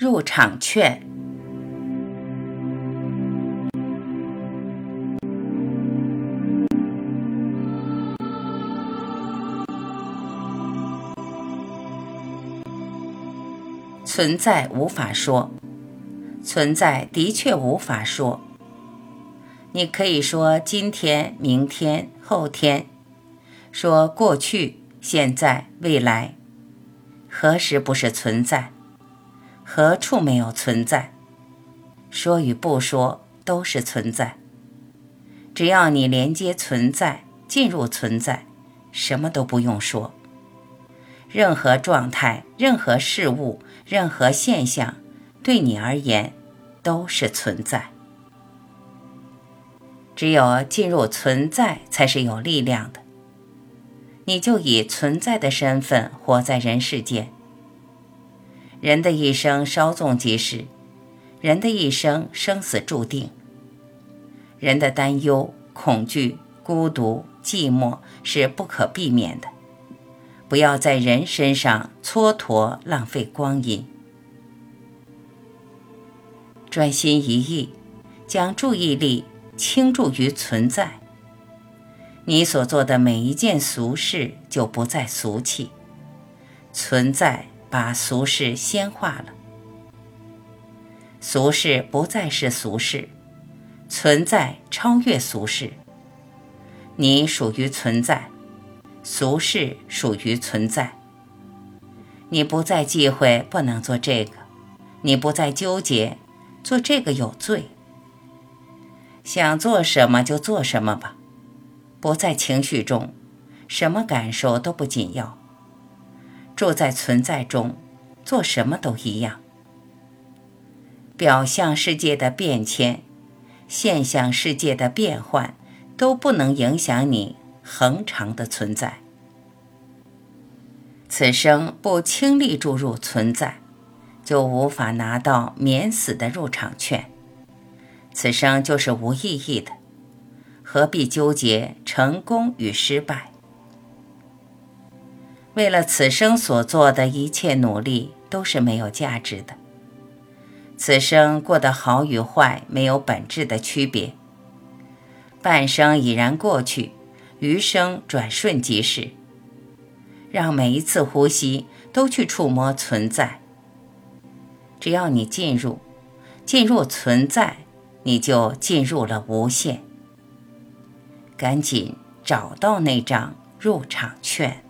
入场券。存在无法说，存在的确无法说。你可以说今天、明天、后天，说过去、现在、未来，何时不是存在？何处没有存在？说与不说都是存在。只要你连接存在，进入存在，什么都不用说。任何状态、任何事物、任何现象，对你而言都是存在。只有进入存在，才是有力量的。你就以存在的身份活在人世间。人的一生稍纵即逝，人的一生生死注定。人的担忧、恐惧、孤独、寂寞是不可避免的。不要在人身上蹉跎浪费光阴，专心一意，将注意力倾注于存在。你所做的每一件俗事就不再俗气，存在把俗事先化了，俗世不再是俗世，存在超越俗世。你属于存在。俗世属于存在，你不再忌讳不能做这个，你不再纠结做这个有罪，想做什么就做什么吧，不在情绪中，什么感受都不紧要，住在存在中，做什么都一样。表象世界的变迁，现象世界的变换，都不能影响你。恒常的存在，此生不倾力注入存在，就无法拿到免死的入场券。此生就是无意义的，何必纠结成功与失败？为了此生所做的一切努力都是没有价值的。此生过得好与坏没有本质的区别，半生已然过去。余生转瞬即逝，让每一次呼吸都去触摸存在。只要你进入，进入存在，你就进入了无限。赶紧找到那张入场券。